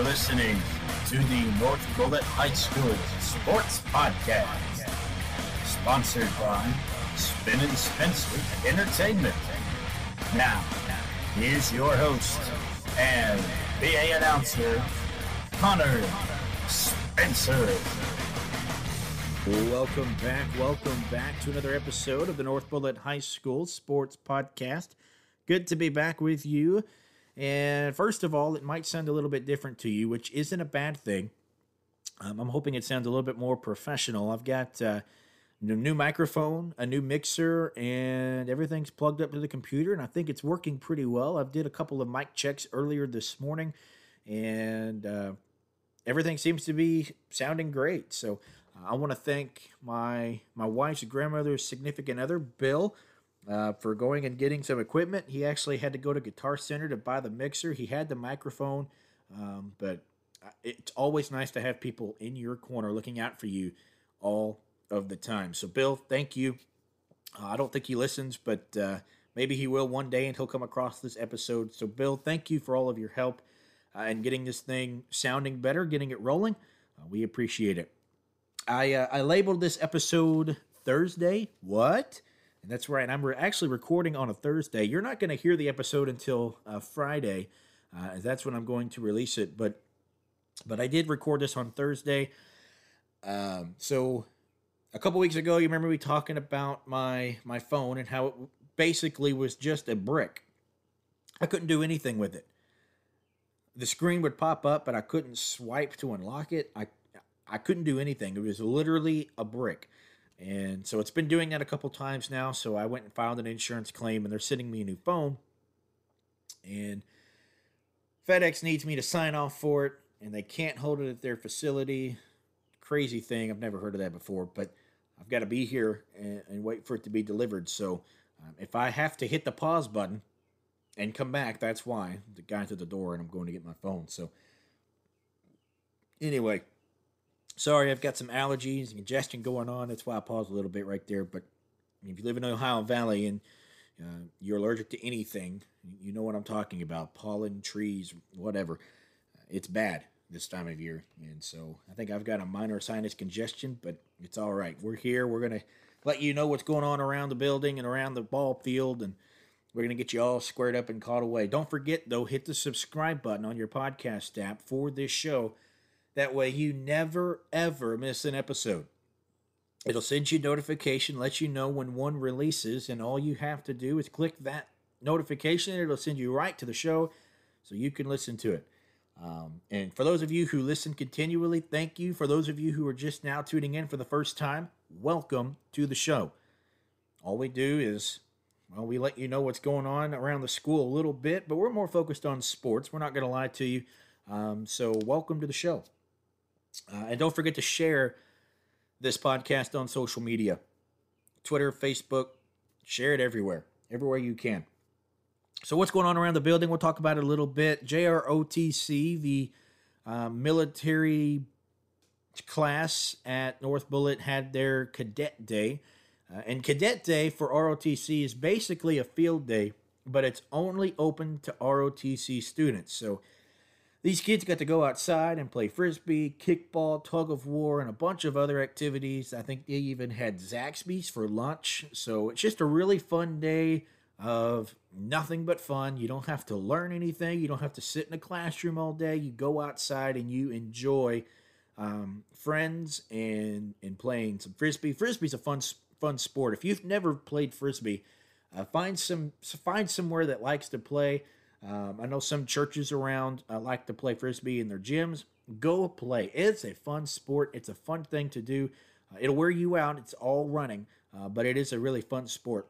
are listening to the North Bullitt High School Sports Podcast, sponsored by Spin and Spencer Entertainment. Now, here's your host and PA announcer, Connor Spencer. Welcome back. Welcome back to another episode of the North Bullitt High School Sports Podcast. Good to be back with you. And first of all, it might sound a little bit different to you, which isn't a bad thing. Um, I'm hoping it sounds a little bit more professional. I've got uh, a new microphone, a new mixer, and everything's plugged up to the computer, and I think it's working pretty well. I've did a couple of mic checks earlier this morning, and uh, everything seems to be sounding great. So I want to thank my my wife's grandmother's significant other, Bill uh, for going and getting some equipment. He actually had to go to Guitar Center to buy the mixer. He had the microphone, um, but it's always nice to have people in your corner looking out for you all of the time. So, Bill, thank you. Uh, I don't think he listens, but uh, maybe he will one day and he'll come across this episode. So, Bill, thank you for all of your help uh, and getting this thing sounding better, getting it rolling. Uh, we appreciate it. I, uh, I labeled this episode Thursday. What? And that's right. I'm re- actually recording on a Thursday. You're not going to hear the episode until uh, Friday. Uh, that's when I'm going to release it. But but I did record this on Thursday. Um, so a couple weeks ago, you remember me talking about my my phone and how it basically was just a brick. I couldn't do anything with it. The screen would pop up, but I couldn't swipe to unlock it. I I couldn't do anything. It was literally a brick. And so it's been doing that a couple times now. So I went and filed an insurance claim, and they're sending me a new phone. And FedEx needs me to sign off for it, and they can't hold it at their facility. Crazy thing. I've never heard of that before, but I've got to be here and, and wait for it to be delivered. So um, if I have to hit the pause button and come back, that's why. The guy's at the door, and I'm going to get my phone. So anyway, sorry, I've got some allergies and congestion going on. That's why I paused a little bit right there. But if you live in Ohio Valley and uh, you're allergic to anything, you know what I'm talking about pollen, trees, whatever. It's bad this time of year. And so I think I've got a minor sinus congestion, but it's all right. We're here. We're going to let you know what's going on around the building and around the ball field. And we're going to get you all squared up and caught away. Don't forget, though, hit the subscribe button on your podcast app for this show that way, you never, ever miss an episode. It'll send you a notification, let you know when one releases, and all you have to do is click that notification. And it'll send you right to the show so you can listen to it. Um, and for those of you who listen continually, thank you. For those of you who are just now tuning in for the first time, welcome to the show. All we do is, well, we let you know what's going on around the school a little bit, but we're more focused on sports. We're not going to lie to you. Um, so, welcome to the show. Uh, and don't forget to share this podcast on social media Twitter, Facebook, share it everywhere, everywhere you can. So, what's going on around the building? We'll talk about it a little bit. JROTC, the uh, military class at North Bullitt, had their cadet day. Uh, and cadet day for ROTC is basically a field day, but it's only open to ROTC students. So, these kids got to go outside and play frisbee, kickball, tug of war, and a bunch of other activities. I think they even had Zaxby's for lunch. So it's just a really fun day of nothing but fun. You don't have to learn anything. You don't have to sit in a classroom all day. You go outside and you enjoy um, friends and and playing some frisbee. Frisbee's a fun fun sport. If you've never played frisbee, uh, find some find somewhere that likes to play. Um, I know some churches around uh, like to play frisbee in their gyms. Go play. It's a fun sport. It's a fun thing to do. Uh, it'll wear you out. It's all running, uh, but it is a really fun sport.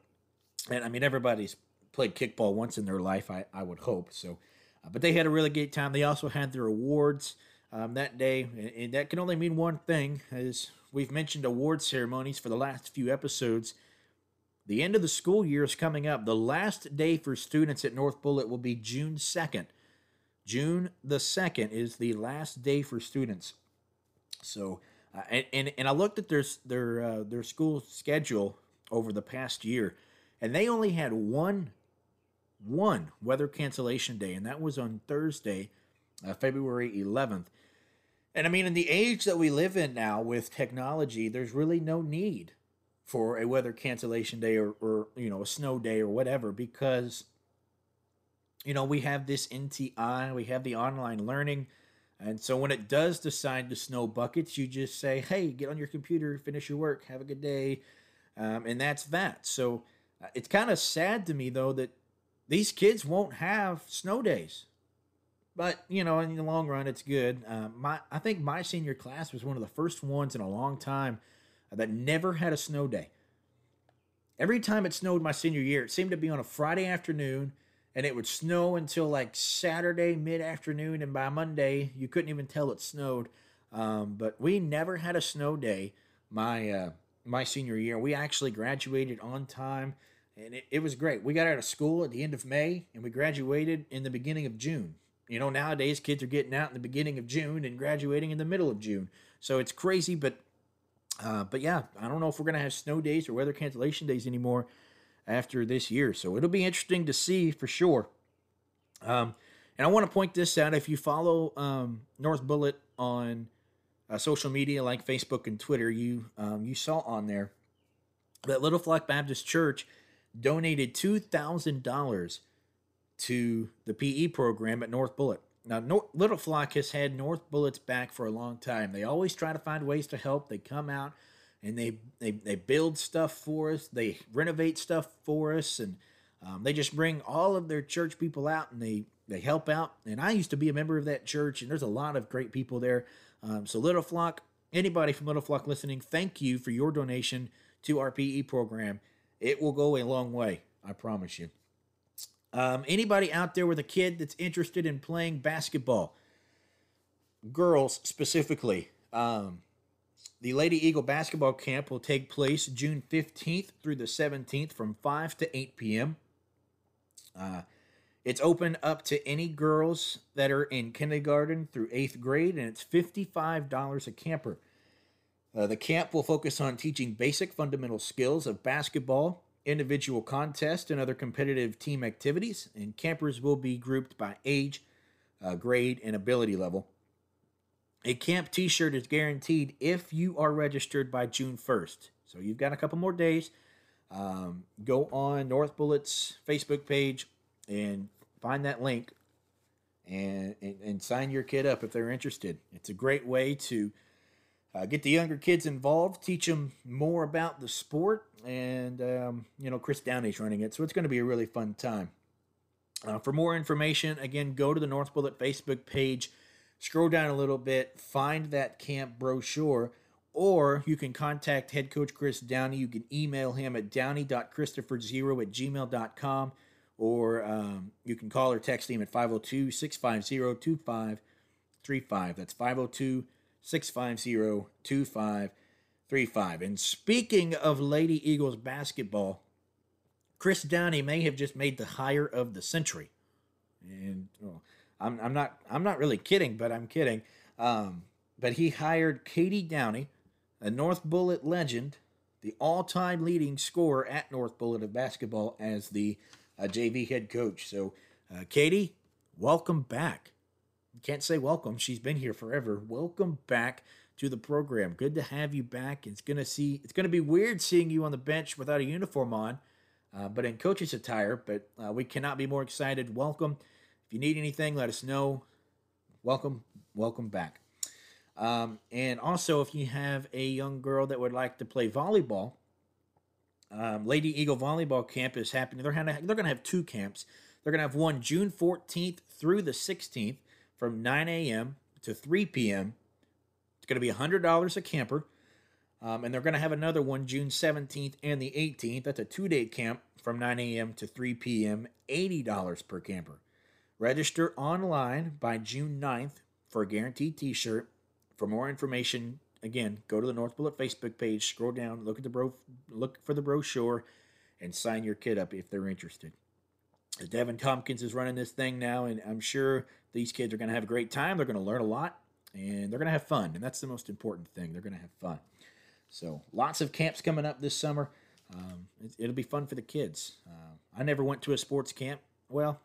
And I mean, everybody's played kickball once in their life. I, I would hope so. Uh, but they had a really great time. They also had their awards um, that day, and, and that can only mean one thing. As we've mentioned, award ceremonies for the last few episodes. The end of the school year is coming up. The last day for students at North Bullitt will be June 2nd. June the 2nd is the last day for students. So, uh, and, and, and I looked at their their uh, their school schedule over the past year, and they only had one one weather cancellation day, and that was on Thursday. uh, February 11th. And I mean, in the age that we live in now with technology, there's really no need for a weather cancellation day or, or you know, a snow day or whatever because, you know, we have this NTI, we have the online learning. And so when it does decide to snow buckets, you just say, hey, get on your computer, finish your work, have a good day. Um, and that's that. So uh, it's kind of sad to me, though, that these kids won't have snow days. But you know, in the long run, it's good. Uh, my, I think my senior class was one of the first ones in a long time that never had a snow day. Every time it snowed my senior year, it seemed to be on a Friday afternoon, and it would snow until like Saturday mid afternoon, and by Monday you couldn't even tell it snowed. Um, but we never had a snow day my uh, my senior year. We actually graduated on time, and it, it was great. We got out of school at the end of May, and we graduated in the beginning of June. You know, nowadays kids are getting out in the beginning of June and graduating in the middle of June. So it's crazy, but uh, but yeah, I don't know if we're gonna have snow days or weather cancellation days anymore after this year. So it'll be interesting to see for sure. Um, and I want to point this out: if you follow um, North Bullitt on uh, social media like Facebook and Twitter, you um, you saw on there that Little Flock Baptist Church donated two thousand dollars to the PE program at North Bullitt. Now, Little Flock has had North Bullitt's back for a long time. They always try to find ways to help. They come out and they they, they build stuff for us. They renovate stuff for us, and um, they just bring all of their church people out and they they help out. And I used to be a member of that church, and there's a lot of great people there. Um, so Little Flock, anybody from Little Flock listening, thank you for your donation to our PE program. It will go a long way, I promise you. Um, anybody out there with a kid that's interested in playing basketball, girls specifically, um, the Lady Eagle basketball camp will take place June 15th through the 17th from 5 to 8 p.m. Uh, it's open up to any girls that are in kindergarten through eighth grade, and it's $55 a camper. Uh, the camp will focus on teaching basic fundamental skills of basketball, individual contests, and other competitive team activities, and campers will be grouped by age, uh, grade, and ability level. A camp t shirt is guaranteed if you are registered by June 1st. So you've got a couple more days. Um, go on North Bullitt's Facebook page and find that link and, and, and sign your kid up if they're interested. It's a great way to uh, get the younger kids involved, teach them more about the sport, and um, you know Chris Downey's running it, so it's going to be a really fun time. Uh, for more information, again, go to the North Bullitt Facebook page, scroll down a little bit, find that camp brochure, or you can contact head coach Chris Downey. You can email him at downey.christopher0 at gmail.com, or um, you can call or text him at 502 650 2535. That's 502 650 2535. And speaking of Lady Eagles basketball, Chris Downey may have just made the hire of the century. And I'm, I'm not I'm not really kidding, but I'm kidding. Um, but he hired Katie Downey, a North Bullitt legend, the all-time leading scorer at North Bullitt of basketball, as the uh, JV head coach. So, uh, Katie, welcome back can't say welcome. She's been here forever. Welcome back to the program. Good to have you back. It's gonna see. It's gonna be weird seeing you on the bench without a uniform on, uh, but in coach's attire. But uh, we cannot be more excited. Welcome. If you need anything, let us know. Welcome. Welcome back. Um, and also, if you have a young girl that would like to play volleyball, um, Lady Eagle Volleyball Camp is happening. They're gonna they're gonna have two camps. They're gonna have one June 14th through the 16th from 9 a.m. to 3 p.m. It's going to be $100 a camper. Um, and they're going to have another one June 17th and the 18th. That's a two day camp from 9 a.m. to 3 p.m., $80 per camper. Register online by June 9th for a guaranteed t shirt. For more information, again, go to the North Bullitt Facebook page, scroll down, look at the bro- look for the brochure, and sign your kid up if they're interested. Devin Tompkins is running this thing now, and I'm sure these kids are going to have a great time. They're going to learn a lot, and they're going to have fun, and that's the most important thing. They're going to have fun. So, lots of camps coming up this summer. Um, it, will be fun for the kids. Uh, I never went to a sports camp. Well,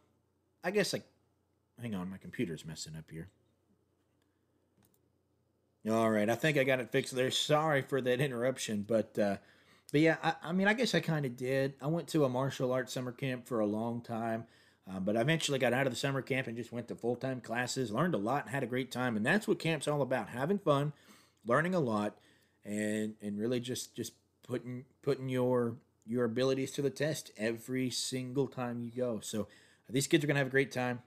I guess I, hang on, my computer's messing up here. All right, I think I got it fixed there. Sorry for that interruption, but uh, but yeah, I, I mean, I guess I kind of did. I went to a martial arts summer camp for a long time, uh, but I eventually got out of the summer camp and just went to full time classes, learned a lot, and had a great time. And that's what camp's all about: having fun, learning a lot, and and really just just putting putting your your abilities to the test every single time you go. So these kids are gonna have a great time.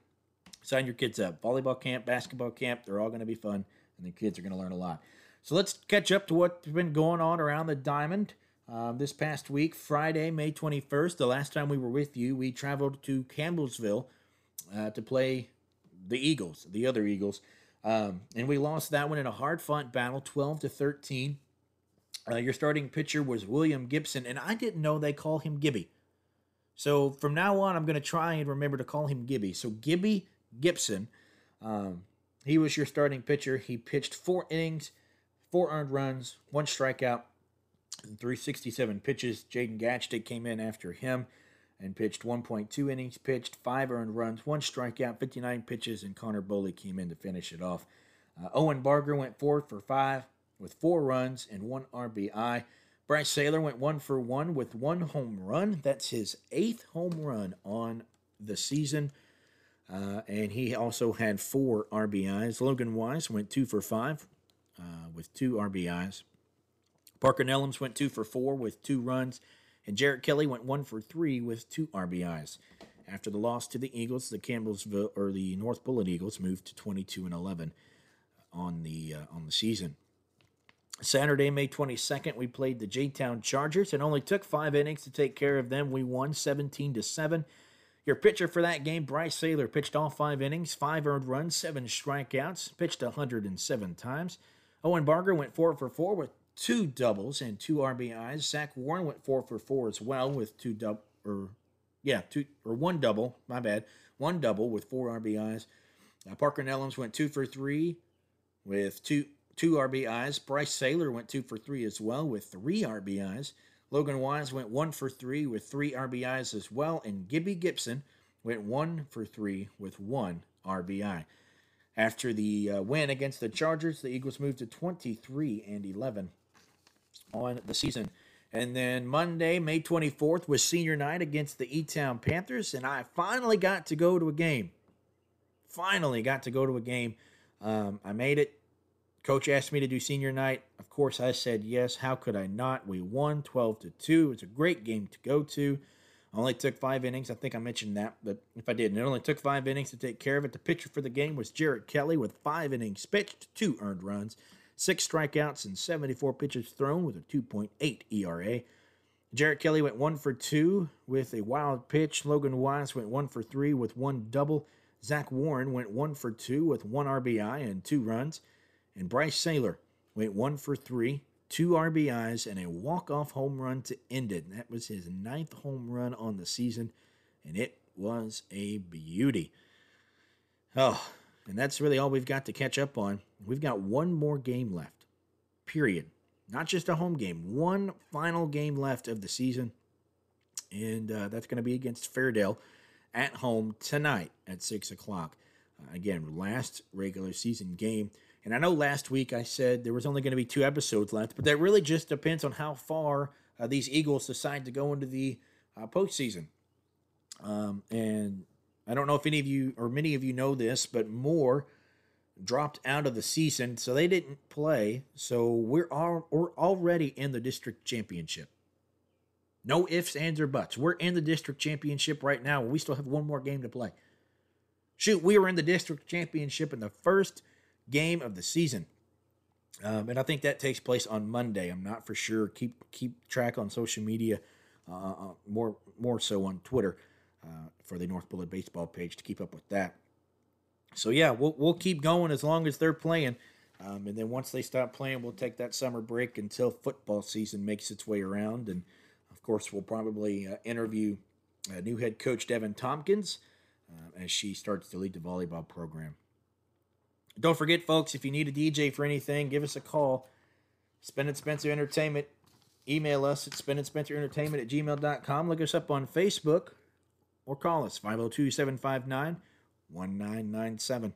Sign your kids up. Volleyball camp, basketball camp, they're all gonna be fun and the kids are going to learn a lot. So let's catch up to what's been going on around the diamond. Um, this past week, Friday, May 21st, the last time we were with you, we traveled to Campbellsville uh, to play the Eagles, the other Eagles. Um, and we lost that one in a hard fought battle, 12 to 13. Uh, your starting pitcher was William Gibson, and I didn't know they call him Gibby. So from now on, I'm going to try and remember to call him Gibby. So Gibby Gibson um, he was your starting pitcher. He pitched four innings, four earned runs, one strikeout, 367 pitches. Jaden Gatchtick came in after him and pitched 1.2 innings, pitched five earned runs, one strikeout, 59 pitches, and Connor Boley came in to finish it off. Uh, Owen Barger went four for five with four runs and one RBI. Bryce Saylor went one for one with one home run. That's his eighth home run on the season. Uh, and he also had four RBIs. Logan Wise went two for five uh, with two RBIs. Parker Nellums went two for four with two runs. And Jarrett Kelly went one for three with two RBIs. After the loss to the Eagles, the Campbellsville or the North Bullitt Eagles moved to 22 and 11 on the uh, on the season. Saturday, May 22nd, we played the J-Town Chargers. and only took five innings to take care of them. We won 17 to seven. Your pitcher for that game, Bryce Saylor, pitched all five innings, five earned runs, seven strikeouts, pitched 107 times. Owen Barger went four for four with two doubles and two RBIs. Zach Warren went four for four as well with two double or yeah, two or one double. My bad, one double with four RBIs. Uh, Parker Nellums went two for three with two two RBIs. Bryce Saylor went two for three as well with three RBIs. Logan Wise went one for three with three RBIs as well, and Gibby Gibson went one for three with one RBI. After the uh, win against the Chargers, the Eagles moved to 23 and 11 on the season. And then Monday, May 24th, was senior night against the E Town Panthers, and I finally got to go to a game. Finally got to go to a game. Um, I made it Coach asked me to do senior night. Of course, I said yes. How could I not? We won 12 to 2. It's a great game to go to. Only took five innings. I think I mentioned that, but if I didn't, it only took five innings to take care of it. The pitcher for the game was Jarrett Kelly with five innings pitched, two earned runs, six strikeouts, and 74 pitches thrown with a 2.8 ERA. Jarrett Kelly went one for two with a wild pitch. Logan Wise went one for three with one double. Zach Warren went one for two with one RBI and two runs. And Bryce Saylor went one for three, two RBIs, and a walk-off home run to end it. And that was his ninth home run on the season, and it was a beauty. Oh, and that's really all we've got to catch up on. We've got one more game left, period. Not just a home game, one final game left of the season. And uh, that's going to be against Fairdale at home tonight at 6 o'clock. Uh, again, last regular season game. And I know last week I said there was only going to be two episodes left, but that really just depends on how far uh, these Eagles decide to go into the uh, postseason. Um, and I don't know if any of you or many of you know this, but Moore dropped out of the season, so they didn't play. So we're all, we're already in the district championship. No ifs, ands, or buts. We're in the district championship right now. We still have one more game to play. Shoot, we were in the district championship in the first game of the season. Um, and I think that takes place on Monday. I'm not for sure. Keep keep track on social media, uh, uh, more more so on Twitter uh, for the North Bullitt baseball page to keep up with that. So yeah, we'll we'll keep going as long as they're playing, um, and then once they stop playing, we'll take that summer break until football season makes its way around. And of course, we'll probably uh, interview new head coach Devin Tompkins uh, as she starts to lead the volleyball program. Don't forget, folks, if you need a DJ for anything, give us a call. Spin and Spencer Entertainment. Email us at spinandspencerentertainment at gmail.com. Look us up on Facebook or call us 502 759 1997.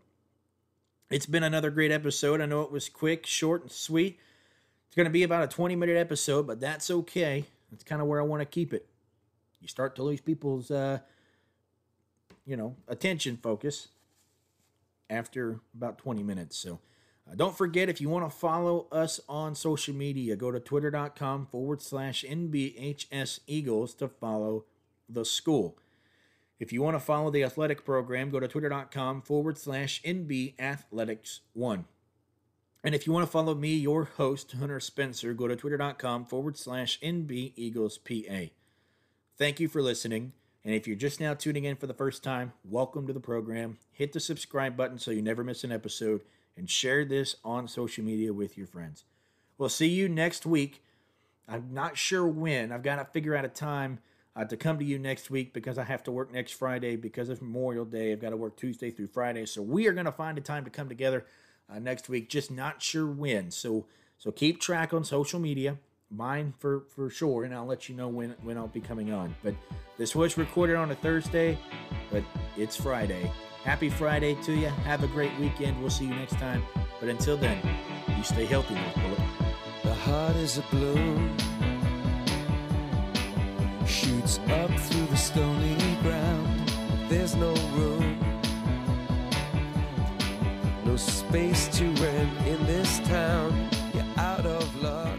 It's been another great episode. I know it was quick, short, and sweet. It's going to be about a 20 minute episode, but that's okay. That's kind of where I want to keep it. You start to lose people's, uh, you know, attention focus after about 20 minutes. So uh, don't forget if you want to follow us on social media, go to twitter.com forward slash NBHS Eagles to follow the school. If you want to follow the athletic program, go to twitter.com forward slash NB Athletics 1. And if you want to follow me, your host, Hunter Spencer, go to twitter.com forward slash NB Eagles PA. Thank you for listening. And if you're just now tuning in for the first time, welcome to the program. Hit the subscribe button so you never miss an episode and share this on social media with your friends. We'll see you next week. I'm not sure when. I've got to figure out a time uh, to come to you next week because I have to work next Friday because of Memorial Day. I've got to work Tuesday through Friday. So we are going to find a time to come together uh, next week. Just not sure when. So so keep track on social media. Mine for for sure, and I'll let you know when when I'll be coming on. But this was recorded on a Thursday, but it's Friday. Happy Friday to you. Have a great weekend. We'll see you next time. But until then, you stay healthy, North Bullitt. The heart is a balloon, up through the stony ground. There's no room, no space to rent in this town. You're out of love.